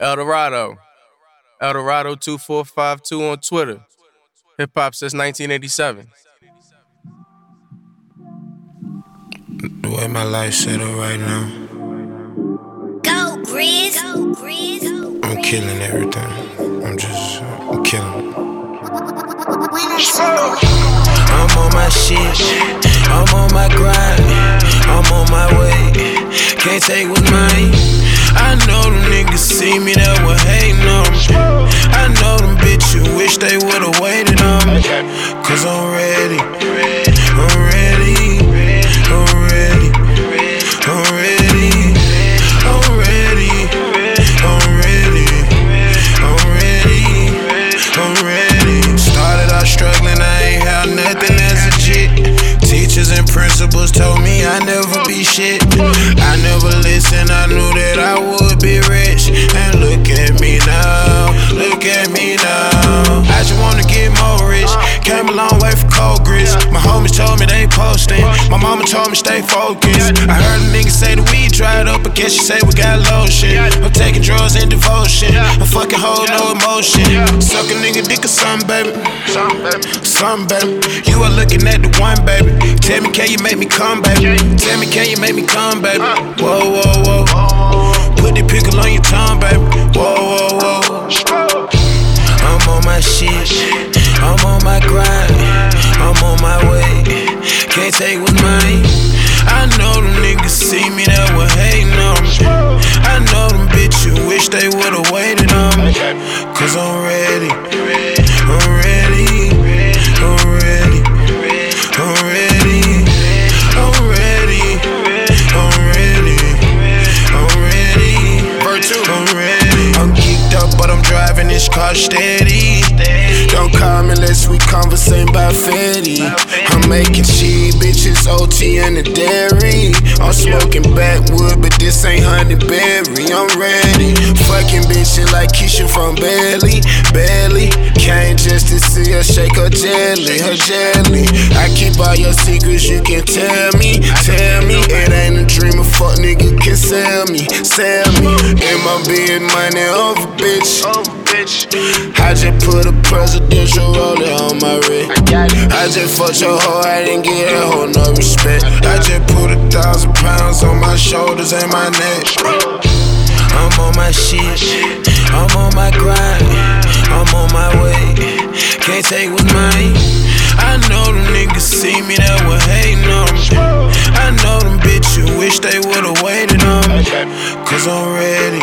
Eldorado. Eldorado 2452 on Twitter. Hip hop since 1987. The way my life set up right now, Go, Grizz. Go, Grizz. I'm killing everything. I'm just, I'm killing. I'm on my shit, I'm on my grind, I'm on my way. Can't take shit. Grits. My homies told me they posting. My mama told me stay focused. I heard a nigga say the weed dried up, I guess she say we got lotion. I'm taking drugs and devotion. I'm fucking hold no emotion. Suck a nigga dick or something, baby. Something, baby. You are looking at the one, baby. Tell me, can you make me come, baby? Tell me, can you make me come, baby? Whoa, whoa, whoa. Put the pickle on your tongue, baby. Whoa, whoa. Driving this car steady. Don't call me unless we conversing about Fetty. I'm making cheese, bitches, OT and the dairy. I'm smoking backwood, but this ain't honeyberry. I'm ready. Fucking bitches like Keisha from Belly, Belly. Came just to see her shake her jelly, her jelly. I keep all your secrets, you can tell me, tell me. It ain't a dream, a fuck nigga can sell me, sell me. In my bed, money bitch. I just put a presidential roller on my wrist. I just fucked your hoe, I didn't get that hoe no respect. I just put a thousand pounds on my shoulders and my neck. I'm on my shit, I'm on my grind, I'm on my way. Can't take what's mine. I know them niggas see me that were hating on me. I know them bitches wish they would've waited on me. Cause I'm ready,